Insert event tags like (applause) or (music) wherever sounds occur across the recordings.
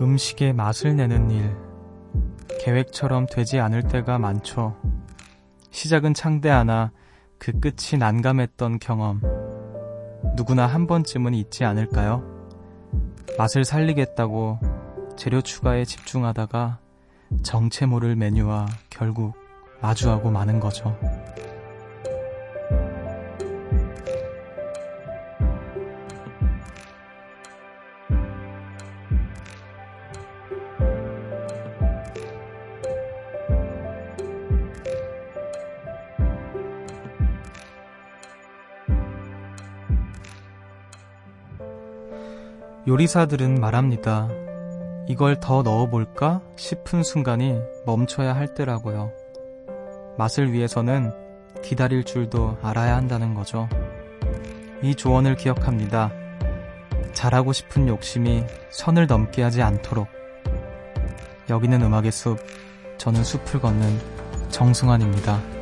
음식의 맛을 내는 일. 계획처럼 되지 않을 때가 많죠. 시작은 창대하나 그 끝이 난감했던 경험. 누구나 한 번쯤은 있지 않을까요? 맛을 살리겠다고 재료 추가에 집중하다가 정체 모를 메뉴와 결국 마주하고 마는 거죠. 요리사들은 말합니다. 이걸 더 넣어볼까 싶은 순간이 멈춰야 할 때라고요. 맛을 위해서는 기다릴 줄도 알아야 한다는 거죠. 이 조언을 기억합니다. 잘하고 싶은 욕심이 선을 넘게 하지 않도록. 여기는 음악의 숲, 저는 숲을 걷는 정승환입니다.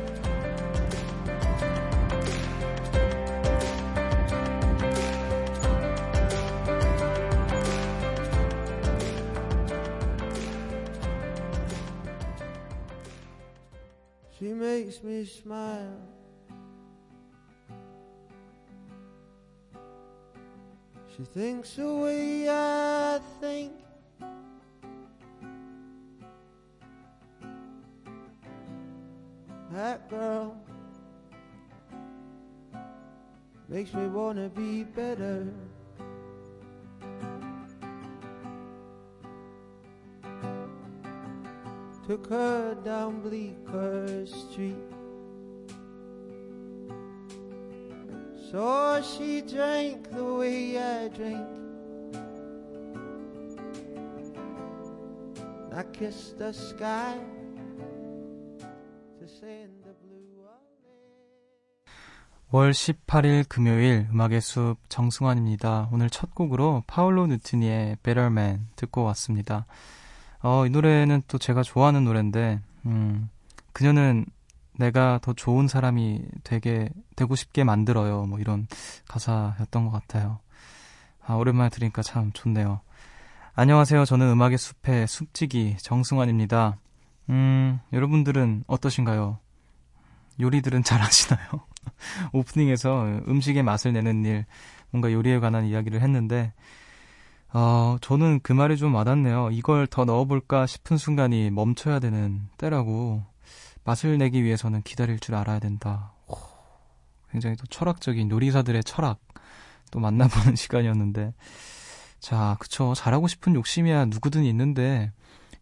Thinks the way I think. That girl makes me wanna be better. Took her down Bleecker Street. Saw she drank the way I drink. I kissed the sky to send the blue. 월 18일 금요일 음악의 숲 정승환입니다. 오늘 첫 곡으로 파울로 누티니의 Better Man 듣고 왔습니다. 어, 이 노래는 또 제가 좋아하는 노래인데, 음, 그녀는 내가 더 좋은 사람이 되게, 되고 싶게 만들어요. 뭐 이런 가사였던 것 같아요. 아, 오랜만에 들으니까 참 좋네요. 안녕하세요. 저는 음악의 숲의 숲지기 정승환입니다. 음, 여러분들은 어떠신가요? 요리들은 (laughs) 잘 하시나요? (laughs) 오프닝에서 음식의 맛을 내는 일, 뭔가 요리에 관한 이야기를 했는데, 어, 저는 그 말이 좀 와닿네요. 이걸 더 넣어볼까 싶은 순간이 멈춰야 되는 때라고. 맛을 내기 위해서는 기다릴 줄 알아야 된다. 오, 굉장히 또 철학적인 요리사들의 철학 또 만나보는 (laughs) 시간이었는데. 자, 그쵸. 잘하고 싶은 욕심이야 누구든 있는데,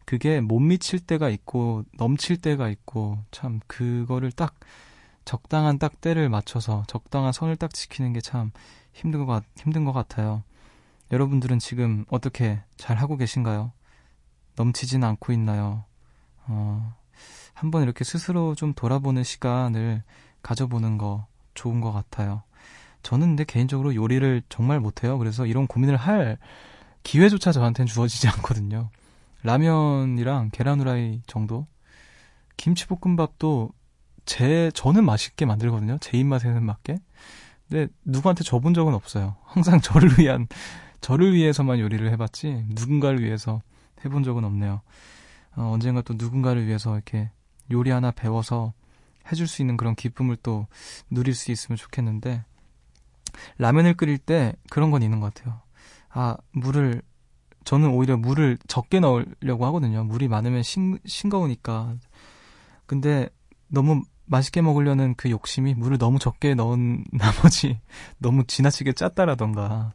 그게 못 미칠 때가 있고, 넘칠 때가 있고, 참, 그거를 딱, 적당한 딱 때를 맞춰서, 적당한 선을 딱 지키는 게 참 힘든 것, 같, 힘든 것 같아요. 여러분들은 지금 어떻게 잘 하고 계신가요? 넘치진 않고 있나요? 어, 한번 이렇게 스스로 좀 돌아보는 시간을 가져보는 거 좋은 것 같아요. 저는 근데 개인적으로 요리를 정말 못해요. 그래서 이런 고민을 할 기회조차 저한테는 주어지지 않거든요. 라면이랑 계란 후라이 정도? 김치볶음밥도 제, 저는 맛있게 만들거든요. 제 입맛에는 맞게. 근데 누구한테 줘본 적은 없어요. 항상 저를 위한 저를 위해서만 요리를 해봤지 누군가를 위해서 해본 적은 없네요. 어, 언젠가 또 누군가를 위해서 이렇게 요리 하나 배워서 해줄 수 있는 그런 기쁨을 또 누릴 수 있으면 좋겠는데 라면을 끓일 때 그런 건 있는 것 같아요. 아 물을 저는 오히려 물을 적게 넣으려고 하거든요. 물이 많으면 싱, 싱거우니까. 근데 너무 맛있게 먹으려는 그 욕심이 물을 너무 적게 넣은 (laughs) 나머지 너무 지나치게 짰다라던가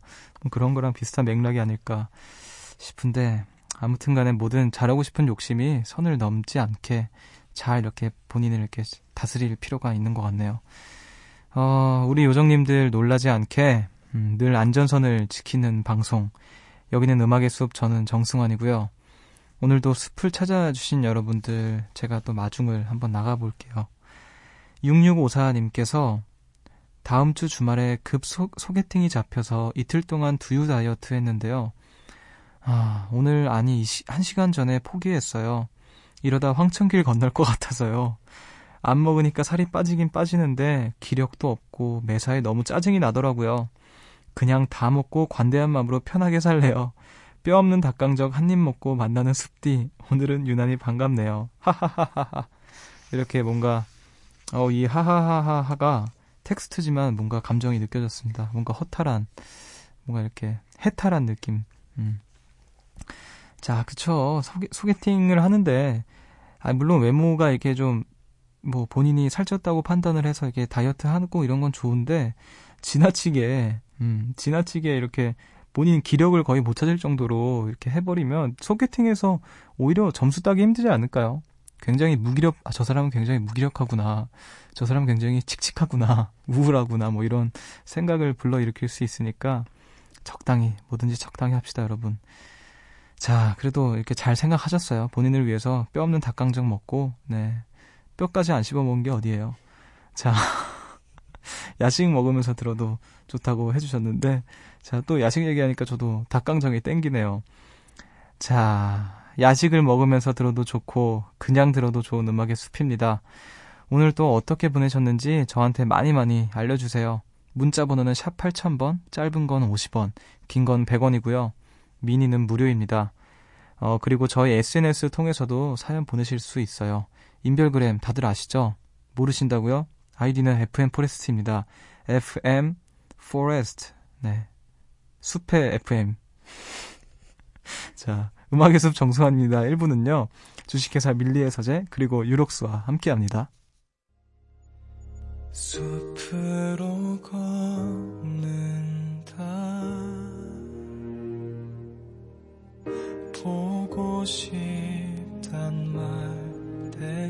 그런 거랑 비슷한 맥락이 아닐까 싶은데 아무튼 간에 뭐든 잘하고 싶은 욕심이 선을 넘지 않게 잘 이렇게 본인을 이렇게 다스릴 필요가 있는 것 같네요. 어, 우리 요정님들 놀라지 않게 음, 늘 안전선을 지키는 방송 여기는 음악의 숲 저는 정승환이고요. 오늘도 숲을 찾아주신 여러분들 제가 또 마중을 한번 나가볼게요. 6654님께서 다음 주 주말에 급 소, 소개팅이 잡혀서 이틀 동안 두유 다이어트 했는데요. 아, 오늘 아니 한 시간 전에 포기했어요. 이러다 황천길 건널 것 같아서요. 안 먹으니까 살이 빠지긴 빠지는데 기력도 없고 매사에 너무 짜증이 나더라고요. 그냥 다 먹고 관대한 마음으로 편하게 살래요. 뼈 없는 닭강정 한 입 먹고 만나는 숲디. 오늘은 유난히 반갑네요. 하하하하하. 이렇게 뭔가, 어, 이 하하하하가 텍스트지만 뭔가 감정이 느껴졌습니다. 뭔가 허탈한, 뭔가 이렇게 해탈한 느낌. 음. 자, 그쵸. 소개, 소개팅을 하는데, 아, 물론 외모가 이렇게 좀, 뭐, 본인이 살쪘다고 판단을 해서 이렇게 다이어트 하고 이런 건 좋은데, 지나치게, 음, 지나치게 이렇게 본인 기력을 거의 못 찾을 정도로 이렇게 해버리면 소개팅에서 오히려 점수 따기 힘들지 않을까요? 굉장히 무기력, 아, 저 사람은 굉장히 무기력하구나. 저 사람은 굉장히 칙칙하구나. (laughs) 우울하구나. 뭐 이런 생각을 불러일으킬 수 있으니까 적당히, 뭐든지 적당히 합시다, 여러분. 자, 그래도 이렇게 잘 생각하셨어요. 본인을 위해서 뼈 없는 닭강정 먹고, 네. 뼈까지 안 씹어 먹은 게 어디예요. 자, (laughs) 야식 먹으면서 들어도 좋다고 해주셨는데, 자, 또 야식 얘기하니까 저도 닭강정이 땡기네요. 자, 야식을 먹으면서 들어도 좋고, 그냥 들어도 좋은 음악의 숲입니다. 오늘 또 어떻게 보내셨는지 저한테 많이 많이 알려주세요. 문자 번호는 샵 8000번, 짧은 건 50원, 긴 건 100원이고요. 미니는 무료입니다. 어, 그리고 저희 SNS 통해서도 사연 보내실 수 있어요. 인별그램 다들 아시죠? 모르신다고요? 아이디는 FM 포레스트입니다. FM Forest. 네. 숲의 FM. (laughs) 자, 음악의 숲 정수환입니다. 1부는요. 주식회사 밀리의 서재 그리고 유록스와 함께합니다. 숲으로 걷는다 보고 싶단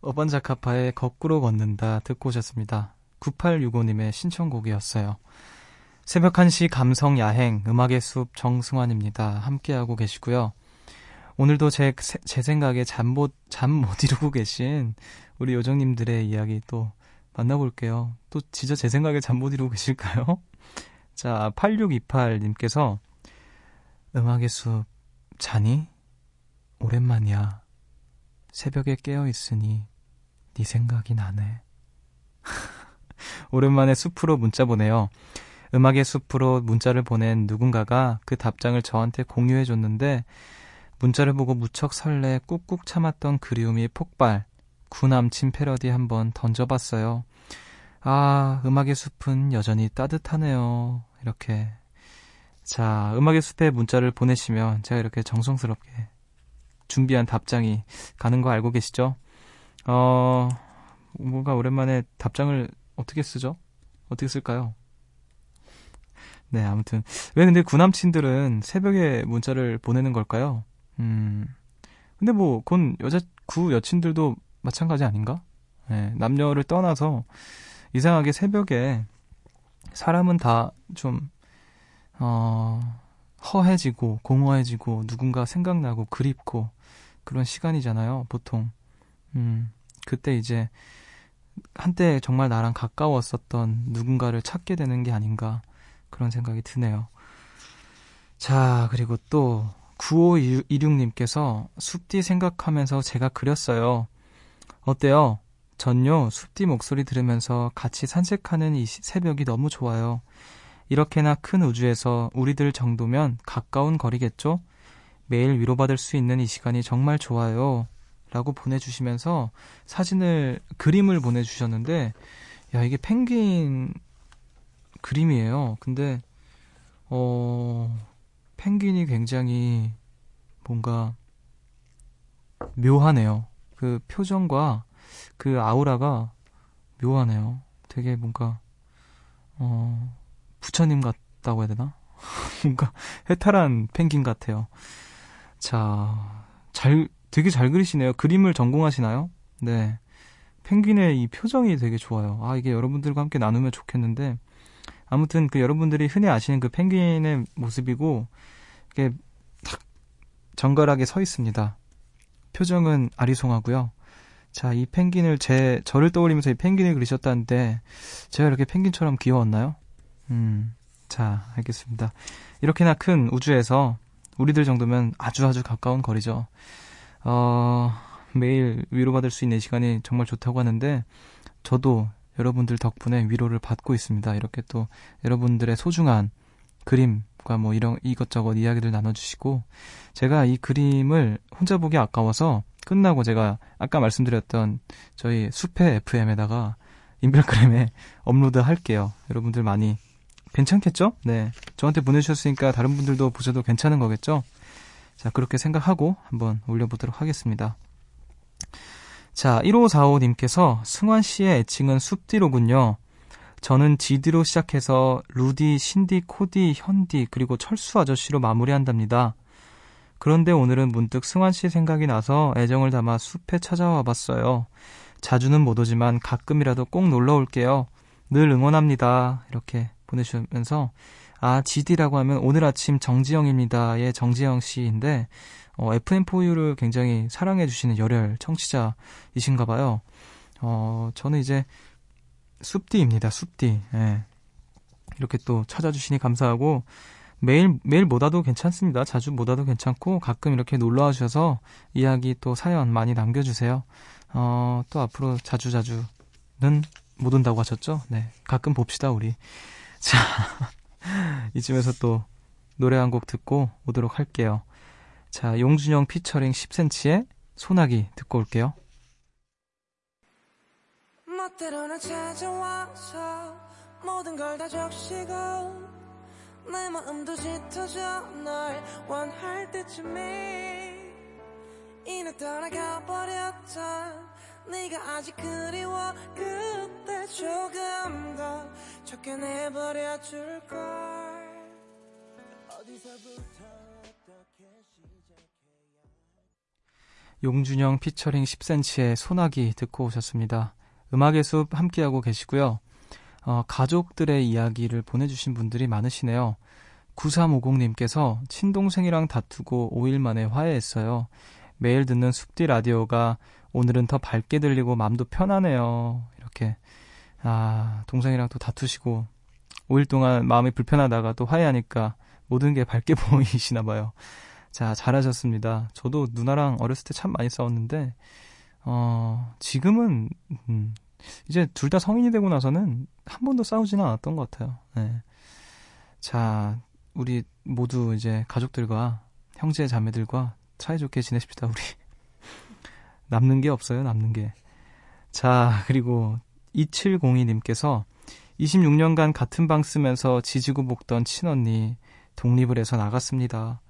어반자카파의 거꾸로 걷는다 듣고 오셨습니다. 9865님의 신청곡이었어요. 새벽 1시 감성 야행 음악의 숲 정승환입니다. 함께하고 계시고요. 오늘도 제, 제 생각에 잠 못, 잠 못 이루고 계신 우리 요정님들의 이야기 또 만나볼게요. 또 진짜 제 생각에 잠 못 이루고 계실까요? 자, 8628님께서 음악의 숲 자니? 오랜만이야. 새벽에 깨어 있으니 네 생각이 나네. (laughs) 오랜만에 숲으로 문자 보내요. 음악의 숲으로 문자를 보낸 누군가가 그 답장을 저한테 공유해 줬는데 문자를 보고 무척 설레 꾹꾹 참았던 그리움이 폭발. 구남친 패러디 한번 던져봤어요. 아, 음악의 숲은 여전히 따뜻하네요. 이렇게. 자, 음악의 숲에 문자를 보내시면 제가 이렇게 정성스럽게 준비한 답장이 가는 거 알고 계시죠? 어, 뭔가 오랜만에 답장을 어떻게 쓰죠? 어떻게 쓸까요? 네, 아무튼. 왜 근데 구남친들은 새벽에 문자를 보내는 걸까요? 음. 근데 뭐, 그건 여자, 구 여친들도 마찬가지 아닌가? 네, 남녀를 떠나서 이상하게 새벽에 사람은 다 좀, 어, 허해지고, 공허해지고, 누군가 생각나고, 그립고, 그런 시간이잖아요, 보통. 음, 그때 이제, 한때 정말 나랑 가까웠었던 누군가를 찾게 되는 게 아닌가, 그런 생각이 드네요. 자, 그리고 또, 9526님께서 숲뒤 생각하면서 제가 그렸어요. 어때요? 전요, 숲뒤 목소리 들으면서 같이 산책하는 이 새벽이 너무 좋아요. 이렇게나 큰 우주에서 우리들 정도면 가까운 거리겠죠? 매일 위로받을 수 있는 이 시간이 정말 좋아요. 라고 보내주시면서 사진을, 그림을 보내주셨는데, 야, 이게 펭귄 그림이에요. 근데, 어, 펭귄이 굉장히 뭔가 묘하네요. 그 표정과 그 아우라가 묘하네요. 되게 뭔가 어 부처님 같다고 해야 되나? (laughs) 뭔가 해탈한 펭귄 같아요. 자, 잘, 되게 잘 그리시네요. 그림을 전공하시나요? 네. 펭귄의 이 표정이 되게 좋아요. 아, 이게 여러분들과 함께 나누면 좋겠는데, 아무튼 그 여러분들이 흔히 아시는 그 펭귄의 모습이고, 이게 탁 정갈하게 서 있습니다. 표정은 아리송하고요. 자, 이 펭귄을 제, 저를 떠올리면서 이 펭귄을 그리셨다는데, 제가 이렇게 펭귄처럼 귀여웠나요? 음, 자, 알겠습니다. 이렇게나 큰 우주에서 우리들 정도면 아주 아주 가까운 거리죠. 어, 매일 위로받을 수 있는 시간이 정말 좋다고 하는데, 저도 여러분들 덕분에 위로를 받고 있습니다. 이렇게 또 여러분들의 소중한 그림과 뭐 이런 이것저것 이야기를 나눠주시고, 제가 이 그림을 혼자 보기 아까워서 끝나고 제가 아까 말씀드렸던 저희 숲의 FM에다가 인별그램에 업로드 할게요. 여러분들 많이 괜찮겠죠? 네. 저한테 보내주셨으니까 다른 분들도 보셔도 괜찮은 거겠죠? 자, 그렇게 생각하고 한번 올려보도록 하겠습니다. 자, 1545님께서 승환 씨의 애칭은 숲디로군요. 저는 지디로 시작해서 루디, 신디, 코디, 현디, 그리고 철수 아저씨로 마무리한답니다. 그런데 오늘은 문득 승환 씨 생각이 나서 애정을 담아 숲에 찾아와 봤어요. 자주는 못 오지만 가끔이라도 꼭 놀러 올게요. 늘 응원합니다. 이렇게 보내주면서 아 GD라고 하면 오늘 아침 정지영입니다의 정지영 씨인데 어, FM4U를 굉장히 사랑해 주시는 열혈 청취자이신가 봐요. 어, 저는 이제 숲디입니다. 숲디. 예. 이렇게 또 찾아주시니 감사하고 매일 매일 못 와도 괜찮습니다. 자주 못 와도 괜찮고 가끔 이렇게 놀러 와 주셔서 이야기 또 사연 많이 남겨주세요. 어, 또 앞으로 자주 자주는 못 온다고 하셨죠? 네, 가끔 봅시다 우리. 자, (laughs) 이쯤에서 또 노래 한 곡 듣고 오도록 할게요. 자, 용준영 피처링 10cm의 소나기 듣고 올게요. 멋대로 찾아와서 모든 걸 다 적시고 내 마음도 짙어져 널 원할 때쯤에 이내 떠나가 버렸던 네가 아직 그리워 그때 조금 더 좋게 내버려 줄걸 어디서부터 어떻게 시작해야 용준영 피처링 10cm의 소나기 듣고 오셨습니다. 음악의 숲 함께하고 계시고요. 어, 가족들의 이야기를 보내주신 분들이 많으시네요. 9350님께서 친동생이랑 다투고 5일 만에 화해했어요. 매일 듣는 숲디 라디오가 오늘은 더 밝게 들리고 마음도 편하네요. 이렇게 아 동생이랑 또 다투시고 5일 동안 마음이 불편하다가 또 화해하니까 모든 게 밝게 (laughs) 보이시나 봐요. 자 잘하셨습니다. 저도 누나랑 어렸을 때 참 많이 싸웠는데 어 지금은 음, 이제 둘 다 성인이 되고 나서는 한 번도 싸우지는 않았던 것 같아요. 네. 자 우리 모두 이제 가족들과 형제 자매들과 사이좋게 지내십시다 우리. (laughs) 남는 게 없어요, 남는 게. 자, 그리고 2702님께서 26년간 같은 방 쓰면서 지지고 볶던 친언니 독립을 해서 나갔습니다.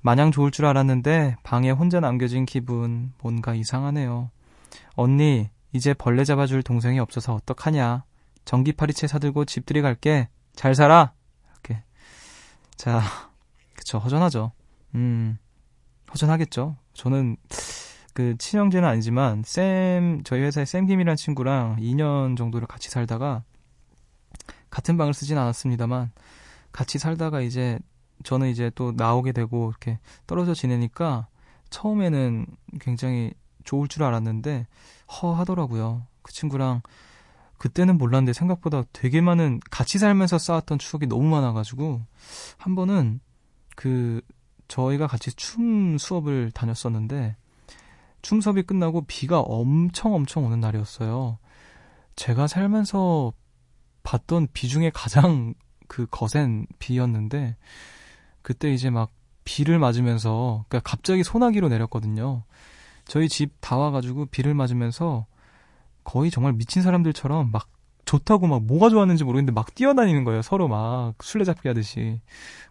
마냥 좋을 줄 알았는데 방에 혼자 남겨진 기분 뭔가 이상하네요. 언니, 이제 벌레 잡아줄 동생이 없어서 어떡하냐. 전기파리채 사들고 집들이 갈게. 잘 살아. 이렇게. 자, 그쵸, 허전하죠. 음, 허전하겠죠. 저는 그 친형제는 아니지만 쌤 저희 회사에 쌤 김이라는 친구랑 2년 정도를 같이 살다가 같은 방을 쓰진 않았습니다만 같이 살다가 이제 저는 이제 또 나오게 되고 이렇게 떨어져 지내니까 처음에는 굉장히 좋을 줄 알았는데 허 하더라고요. 그 친구랑 그때는 몰랐는데 생각보다 되게 많은 같이 살면서 쌓았던 추억이 너무 많아가지고 한 번은 그 저희가 같이 춤 수업을 다녔었는데 춤 수업이 끝나고 비가 엄청 엄청 오는 날이었어요. 제가 살면서 봤던 비 중에 가장 그 거센 비였는데 그때 이제 막 비를 맞으면서 그러니까 갑자기 소나기로 내렸거든요. 저희 집 다 와가지고 비를 맞으면서 거의 정말 미친 사람들처럼 막 좋다고 막 뭐가 좋았는지 모르겠는데 막 뛰어다니는 거예요. 서로 막 술래잡기 하듯이.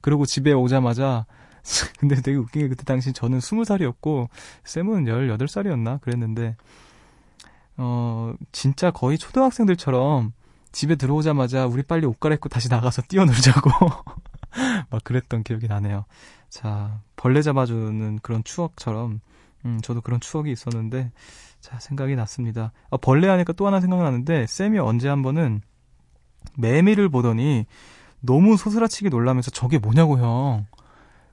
그리고 집에 오자마자 (laughs) 근데 되게 웃긴 게 그때 당시 저는 20살이었고 쌤은 18살이었나 그랬는데 어 진짜 거의 초등학생들처럼 집에 들어오자마자 우리 빨리 옷 갈아입고 다시 나가서 뛰어놀자고 (laughs) 막 그랬던 기억이 나네요. 자, 벌레 잡아주는 그런 추억처럼, 음, 저도 그런 추억이 있었는데, 자, 생각이 났습니다. 아, 벌레 하니까 또 하나 생각나는데, 쌤이 언제 한 번은 매미를 보더니 너무 소스라치게 놀라면서 저게 뭐냐고, 형.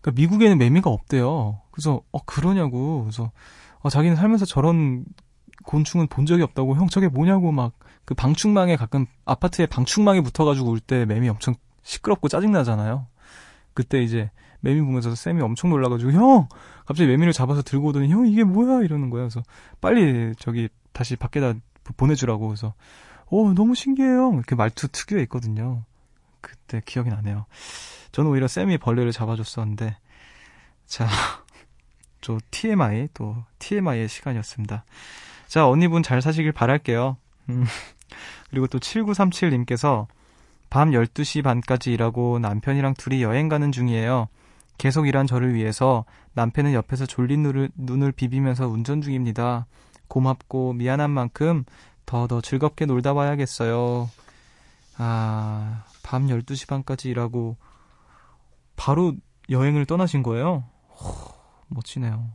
그러니까 미국에는 매미가 없대요. 그래서, 어, 그러냐고. 그래서, 어, 자기는 살면서 저런 곤충은 본 적이 없다고, 형, 저게 뭐냐고 막, 그 방충망에 가끔 아파트에 방충망에 붙어가지고 올때 매미 엄청 시끄럽고 짜증나잖아요. 그때 이제 매미 보면서 쌤이 엄청 놀라가지고 형 갑자기 매미를 잡아서 들고 오더니 형 이게 뭐야 이러는 거야. 그래서 빨리 저기 다시 밖에다 보내주라고 그래서 어 너무 신기해요. 이렇게 말투 특유에 있거든요. 그때 기억이 나네요. 저는 오히려 쌤이 벌레를 잡아줬었는데 자. 저 (laughs) TMI 또 TMI의 시간이었습니다. 자 언니분 잘 사시길 바랄게요. 음. (laughs) 그리고 또 7937님께서 밤 12시 반까지 일하고 남편이랑 둘이 여행 가는 중이에요. 계속 일한 저를 위해서 남편은 옆에서 졸린 눈을, 눈을 비비면서 운전 중입니다. 고맙고 미안한 만큼 더더 즐겁게 놀다 와야겠어요. 아, 밤 12시 반까지 일하고 바로 여행을 떠나신 거예요? 호, 멋지네요.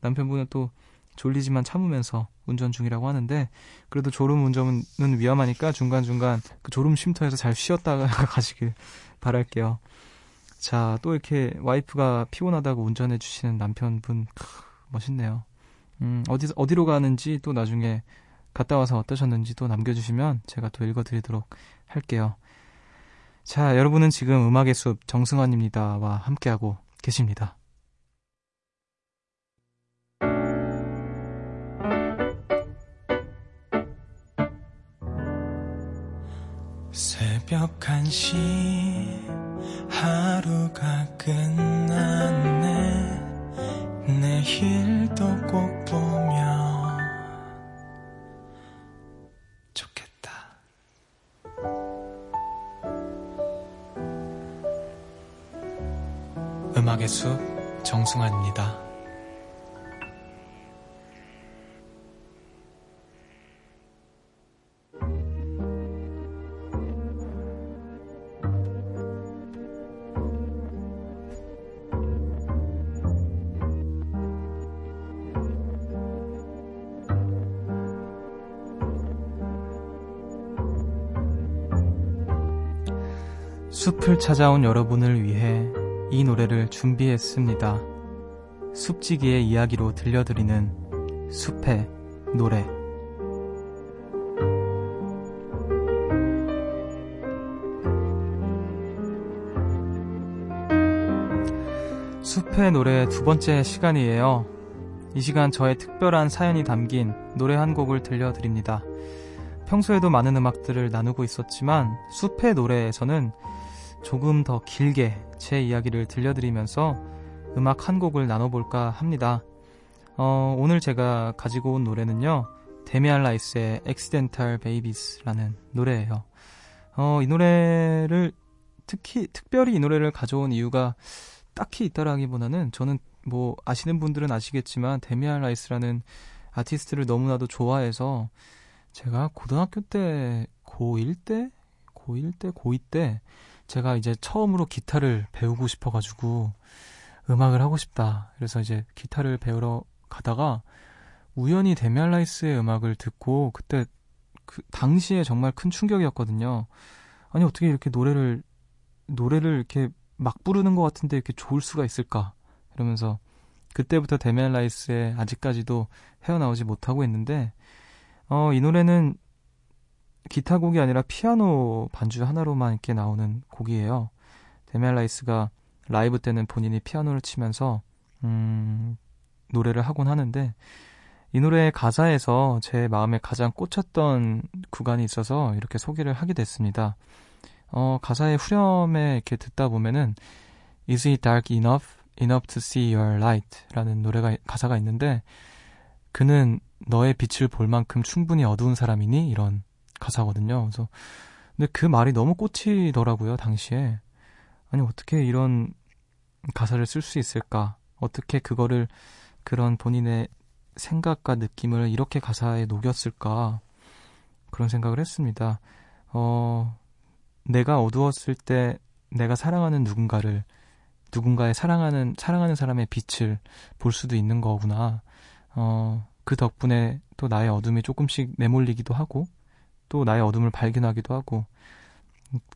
남편분은 또 졸리지만 참으면서 운전 중이라고 하는데 그래도 졸음 운전은 위험하니까 중간중간 그 졸음 쉼터에서 잘 쉬었다가 (laughs) 가시길 바랄게요. 자, 또 이렇게 와이프가 피곤하다고 운전해 주시는 남편분 크, 멋있네요. 음, 어디 어디로 가는지 또 나중에 갔다 와서 어떠셨는지 또 남겨 주시면 제가 또 읽어 드리도록 할게요. 자, 여러분은 지금 음악의 숲 정승환입니다와 함께하고 계십니다. 새벽 1시 하루가 끝났네 내일도 꼭 보면 음악의 숲 정승환입니다. 숲을 찾아온 여러분을 위해 이 노래를 준비했습니다. 숲지기의 이야기로 들려드리는 숲의 노래. 숲의 노래 두 번째 시간이에요. 이 시간 저의 특별한 사연이 담긴 노래 한 곡을 들려드립니다. 평소에도 많은 음악들을 나누고 있었지만 숲의 노래에서는 조금 더 길게 제 이야기를 들려드리면서 음악 한 곡을 나눠볼까 합니다. 어, 오늘 제가 가지고 온 노래는요, 데미안 라이스의 Accidental Babies라는 노래예요. 어, 이 노래를 특히 특별히 이 노래를 가져온 이유가 딱히 있다라기보다는 저는 뭐 아시는 분들은 아시겠지만 데미안 라이스라는 아티스트를 너무나도 좋아해서 제가 고등학교 때 고1 때 고1 때 고2 때 제가 이제 처음으로 기타를 배우고 싶어가지고 음악을 하고 싶다. 그래서 이제 기타를 배우러 가다가 우연히 데미안라이스의 음악을 듣고 그때 그 당시에 정말 큰 충격이었거든요. 아니 어떻게 이렇게 노래를 노래를 이렇게 막 부르는 것 같은데 이렇게 좋을 수가 있을까? 이러면서 그때부터 데미안 라이스의 아직까지도 헤어나오지 못하고 있는데 어, 이 노래는 기타 곡이 아니라 피아노 반주 하나로만 이렇게 나오는 곡이에요. 데미안 라이스가 라이브 때는 본인이 피아노를 치면서 음, 노래를 하곤 하는데 이 노래의 가사에서 제 마음에 가장 꽂혔던 구간이 있어서 이렇게 소개를 하게 됐습니다. 어, 가사의 후렴에 이렇게 듣다 보면은 Is it dark enough? enough to see your light? 라는 노래가, 가사가 있는데 그는 너의 빛을 볼 만큼 충분히 어두운 사람이니? 이런 가사거든요. 그래서 근데 그 말이 너무 꽂히더라고요, 당시에. 아니 어떻게 이런 가사를 쓸 수 있을까? 어떻게 그거를 그런 본인의 생각과 느낌을 이렇게 가사에 녹였을까? 그런 생각을 했습니다. 어, 내가 어두웠을 때 내가 사랑하는 누군가를 누군가의 사랑하는 사랑하는 사람의 빛을 볼 수도 있는 거구나. 어, 그 덕분에 또 나의 어둠이 조금씩 내몰리기도 하고 또 나의 어둠을 발견하기도 하고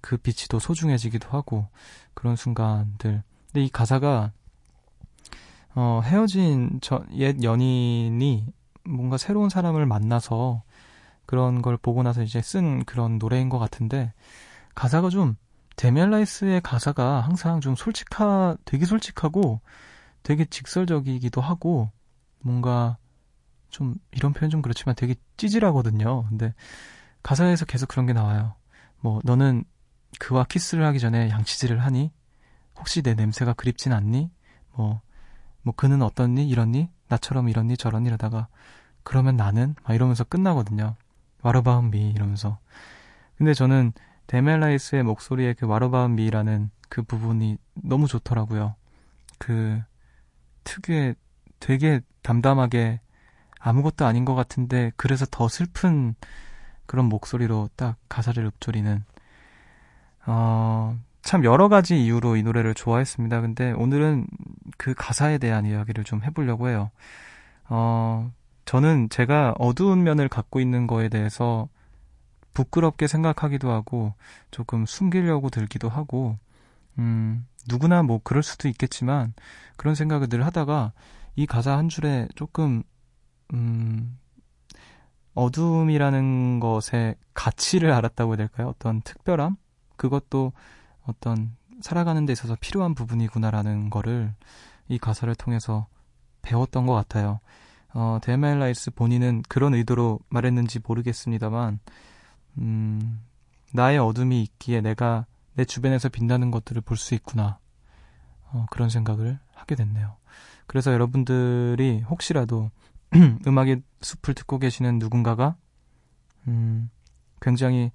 그 빛이 더 소중해지기도 하고 그런 순간들. 근데 이 가사가 어, 헤어진 저, 옛 연인이 뭔가 새로운 사람을 만나서 그런 걸 보고 나서 이제 쓴 그런 노래인 것 같은데 가사가 좀 데멜라이스의 가사가 항상 좀 솔직하 되게 솔직하고 되게 직설적이기도 하고 뭔가 좀 이런 표현 좀 그렇지만 되게 찌질하거든요. 근데 가사에서 계속 그런 게 나와요. 뭐 너는 그와 키스를 하기 전에 양치질을 하니? 혹시 내 냄새가 그립진 않니? 뭐, 뭐 그는 어떻니? 이렇니? 나처럼 이렇니? 저렇니? 이러다가 그러면 나는? 막 이러면서 끝나거든요. What about me 이러면서. 근데 저는 데미안 라이스의 목소리의 그 What about me라는 그 부분이 너무 좋더라고요. 그 특유의 되게 담담하게 아무것도 아닌 것 같은데 그래서 더 슬픈 그런 목소리로 딱 가사를 읊조리는 어, 참 여러 가지 이유로 이 노래를 좋아했습니다. 근데 오늘은 그 가사에 대한 이야기를 좀 해보려고 해요. 어, 저는 제가 어두운 면을 갖고 있는 거에 대해서 부끄럽게 생각하기도 하고 조금 숨기려고 들기도 하고 음, 누구나 뭐 그럴 수도 있겠지만 그런 생각을 늘 하다가 이 가사 한 줄에 조금 음, 어둠이라는 것의 가치를 알았다고 해야 될까요? 어떤 특별함? 그것도 어떤 살아가는 데 있어서 필요한 부분이구나라는 거를 이 가사를 통해서 배웠던 것 같아요. 어, 데미안 라이스 본인은 그런 의도로 말했는지 모르겠습니다만, 음, 나의 어둠이 있기에 내가 내 주변에서 빛나는 것들을 볼 수 있구나. 어, 그런 생각을 하게 됐네요. 그래서 여러분들이 혹시라도 (clears throat) 음악의 숲을 듣고 계시는 누군가가, 음, 굉장히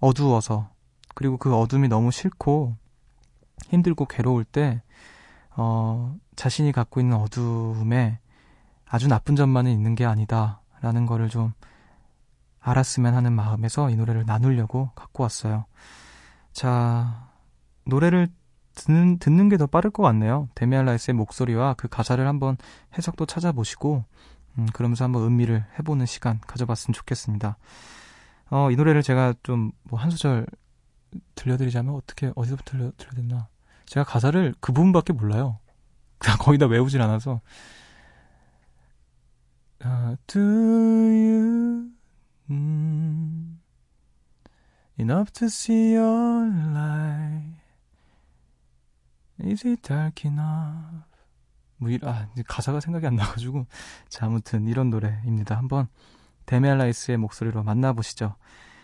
어두워서, 그리고 그 어둠이 너무 싫고, 힘들고 괴로울 때, 어, 자신이 갖고 있는 어둠에 아주 나쁜 점만은 있는 게 아니다. 라는 거를 좀 알았으면 하는 마음에서 이 노래를 나누려고 갖고 왔어요. 자, 노래를 듣는, 듣는 게 더 빠를 것 같네요. 데미안 라이스의 목소리와 그 가사를 한번 해석도 찾아보시고, 음, 그러면서 한번 음미를 해보는 시간 가져봤으면 좋겠습니다. 어, 이 노래를 제가 좀 뭐 한 소절 들려드리자면 어떻게, 어디서부터 들려, 들려야 되나. 제가 가사를 그 부분밖에 몰라요. (laughs) 거의 다 외우질 않아서. Uh, do you mm, enough to see your light? Is it dark enough? 뭐, 이, 아, 가사가 생각이 안 나가지고. 자, 아무튼 이런 노래입니다. 한번 데멜라이스의 목소리로 만나보시죠.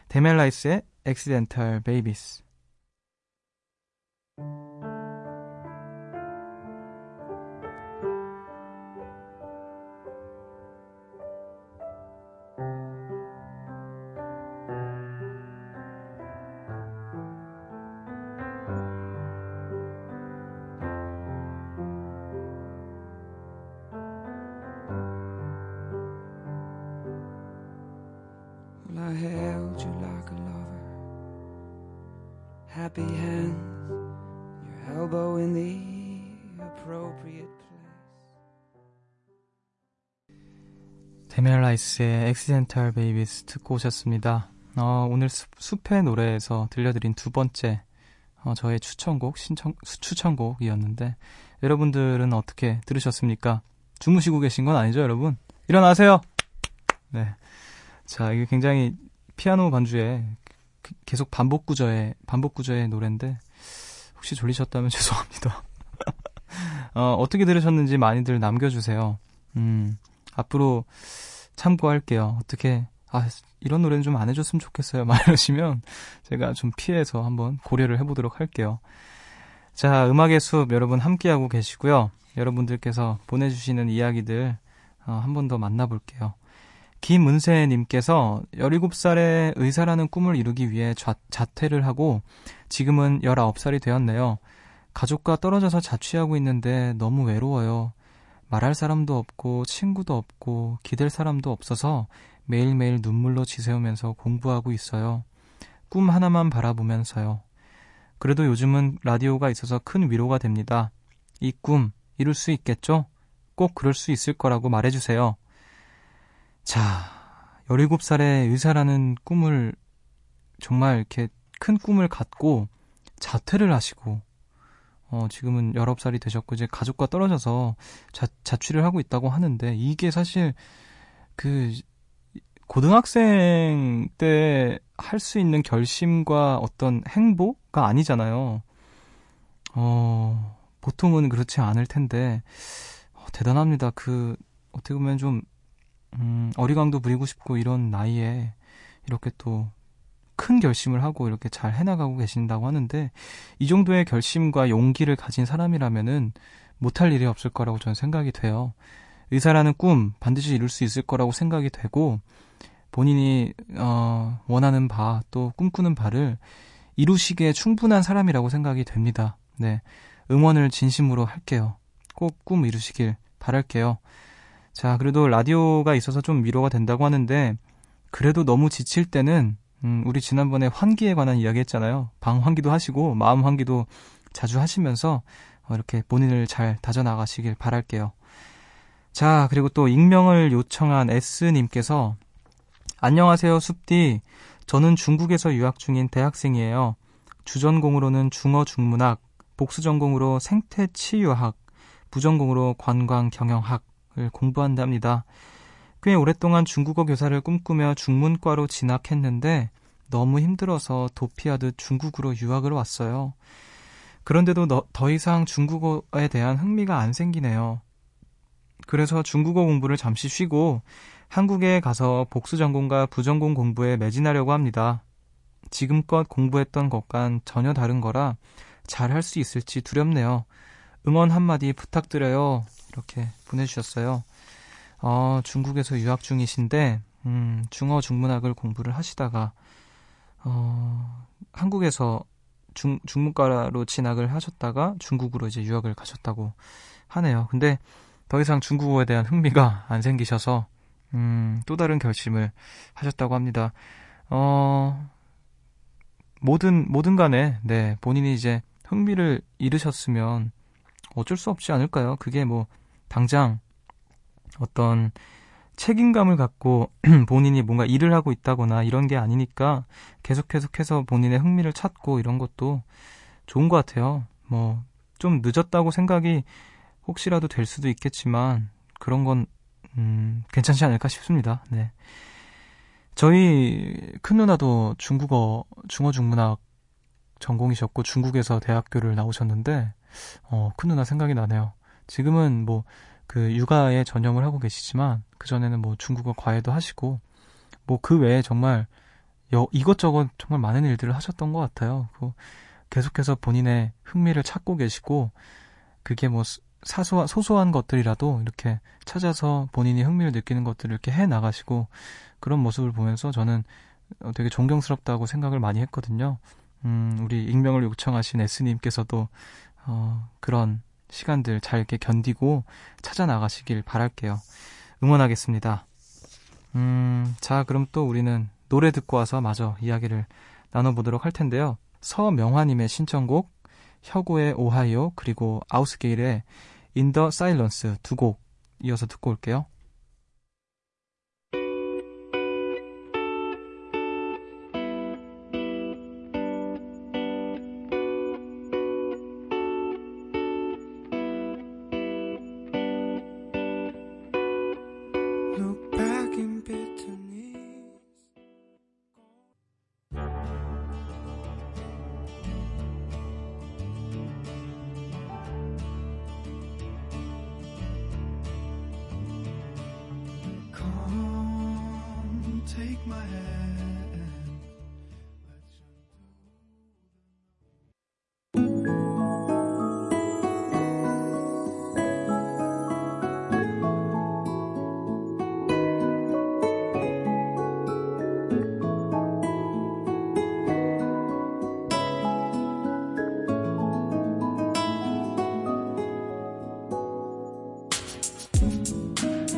데멜라이스의 Accidental Babies. 데멜 라이스의 Accidental Babies 듣고 오셨습니다. 어, 오늘 숲, 숲의 노래에서 들려드린 두 번째 어, 저의 추천곡, 신청, 추천곡이었는데 여러분들은 어떻게 들으셨습니까? 주무시고 계신 건 아니죠, 여러분? 일어나세요! 네. 자, 이게 굉장히 피아노 반주에 계속 반복 구조의, 반복 구조의 노래인데 혹시 졸리셨다면 (laughs) 죄송합니다. (laughs) 어, 어떻게 들으셨는지 많이들 남겨주세요. 음, 앞으로 참고할게요. 어떻게, 아, 이런 노래는 좀 안 해줬으면 좋겠어요. (laughs) 막 이러시면 제가 좀 피해서 한번 고려를 해보도록 할게요. 자, 음악의 숲 여러분 함께하고 계시고요. 여러분들께서 보내주시는 이야기들 어, 한번 더 만나볼게요. 김은세님께서 17살에 의사라는 꿈을 이루기 위해 좌, 자퇴를 하고 지금은 19살이 되었네요. 가족과 떨어져서 자취하고 있는데 너무 외로워요. 말할 사람도 없고 친구도 없고 기댈 사람도 없어서 매일매일 눈물로 지새우면서 공부하고 있어요. 꿈 하나만 바라보면서요. 그래도 요즘은 라디오가 있어서 큰 위로가 됩니다. 이 꿈 이룰 수 있겠죠? 꼭 그럴 수 있을 거라고 말해주세요. 자, 17살에 의사라는 꿈을 정말 이렇게 큰 꿈을 갖고 자퇴를 하시고 어, 지금은 19살이 되셨고 이제 가족과 떨어져서 자, 자취를 하고 있다고 하는데 이게 사실 그 고등학생 때 할 수 있는 결심과 어떤 행보가 아니잖아요. 어, 보통은 그렇지 않을 텐데 어, 대단합니다. 그 어떻게 보면 좀 음, 어리광도 부리고 싶고 이런 나이에 이렇게 또 큰 결심을 하고 이렇게 잘 해나가고 계신다고 하는데 이 정도의 결심과 용기를 가진 사람이라면은 못할 일이 없을 거라고 저는 생각이 돼요. 의사라는 꿈 반드시 이룰 수 있을 거라고 생각이 되고 본인이 어, 원하는 바 또 꿈꾸는 바를 이루시기에 충분한 사람이라고 생각이 됩니다. 네. 응원을 진심으로 할게요. 꼭 꿈 이루시길 바랄게요. 자, 그래도 라디오가 있어서 좀 위로가 된다고 하는데, 그래도 너무 지칠 때는, 음, 우리 지난번에 환기에 관한 이야기 했잖아요. 방 환기도 하시고, 마음 환기도 자주 하시면서, 어, 이렇게 본인을 잘 다져나가시길 바랄게요. 자, 그리고 또 익명을 요청한 S님께서, 안녕하세요, 숲디. 저는 중국에서 유학 중인 대학생이에요. 주전공으로는 중어 중문학, 복수전공으로 생태치유학, 부전공으로 관광경영학을 공부한답니다. 꽤 오랫동안 중국어 교사를 꿈꾸며 중문과로 진학했는데 너무 힘들어서 도피하듯 중국으로 유학을 왔어요. 그런데도 너, 더 이상 중국어에 대한 흥미가 안 생기네요. 그래서 중국어 공부를 잠시 쉬고 한국에 가서 복수 전공과 부전공 공부에 매진하려고 합니다. 지금껏 공부했던 것과는 전혀 다른 거라 잘 할 수 있을지 두렵네요. 응원 한마디 부탁드려요. 이렇게 보내주셨어요. 어, 중국에서 유학 중이신데, 음, 중어 중문학을 공부를 하시다가, 어, 한국에서 중, 중문과로 진학을 하셨다가 중국으로 이제 유학을 가셨다고 하네요. 근데 더 이상 중국어에 대한 흥미가 안 생기셔서, 음, 또 다른 결심을 하셨다고 합니다. 어, 뭐든, 뭐든 간에, 네, 본인이 이제 흥미를 잃으셨으면 어쩔 수 없지 않을까요? 그게 뭐, 당장 어떤 책임감을 갖고 (clears throat) 본인이 뭔가 일을 하고 있다거나 이런 게 아니니까 계속 계속해서 본인의 흥미를 찾고 이런 것도 좋은 것 같아요. 뭐, 좀 늦었다고 생각이 혹시라도 될 수도 있겠지만 그런 건, 음, 괜찮지 않을까 싶습니다. 네. 저희 큰 누나도 중국어, 중어 중문학 전공이셨고 중국에서 대학교를 나오셨는데 어, 큰 누나 생각이 나네요. 지금은 뭐 그 육아에 전념을 하고 계시지만 그 전에는 뭐 중국어 과외도 하시고 뭐 그 외에 정말 여, 이것저것 정말 많은 일들을 하셨던 것 같아요. 그 계속해서 본인의 흥미를 찾고 계시고 그게 뭐 사소한 소소한 것들이라도 이렇게 찾아서 본인이 흥미를 느끼는 것들을 이렇게 해 나가시고 그런 모습을 보면서 저는 되게 존경스럽다고 생각을 많이 했거든요. 음, 우리 익명을 요청하신 S님께서도 어, 그런 시간들 잘 이렇게 견디고 찾아 나가시길 바랄게요. 응원하겠습니다. 음, 자, 그럼 또 우리는 노래 듣고 와서 마저 이야기를 나눠보도록 할 텐데요. 서명화님의 신청곡, 혁오의 오하이오, 그리고 아우스게일의 인더 사일런스 두 곡 이어서 듣고 올게요.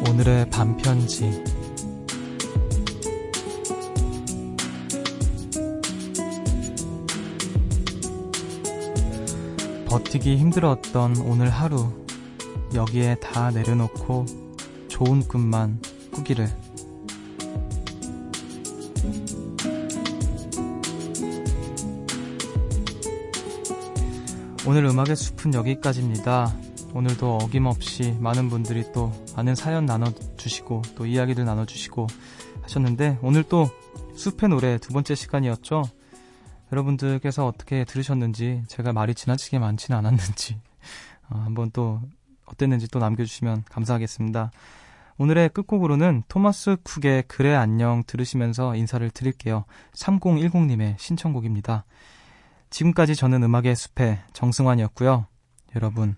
오늘의 반편지 버티기 힘들었던 오늘 하루 여기에 다 내려놓고 좋은 꿈만 꾸기를 오늘 음악의 숲은 여기까지입니다. 오늘도 어김없이 많은 분들이 또 많은 사연 나눠주시고 또 이야기를 나눠주시고 하셨는데 오늘 또 숲의 노래 두 번째 시간이었죠. 여러분들께서 어떻게 들으셨는지 제가 말이 지나치게 많지는 않았는지 (laughs) 어, 한번 또 어땠는지 또 남겨주시면 감사하겠습니다. 오늘의 끝곡으로는 토마스 쿡의 그래 안녕 들으시면서 인사를 드릴게요. 3010님의 신청곡입니다. 지금까지 저는 음악의 숲의 정승환이었고요. 여러분,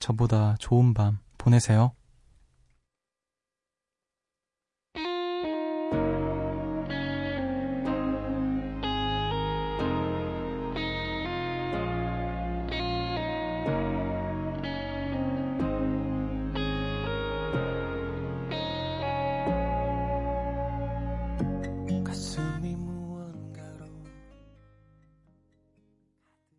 저보다 좋은 밤 보내세요.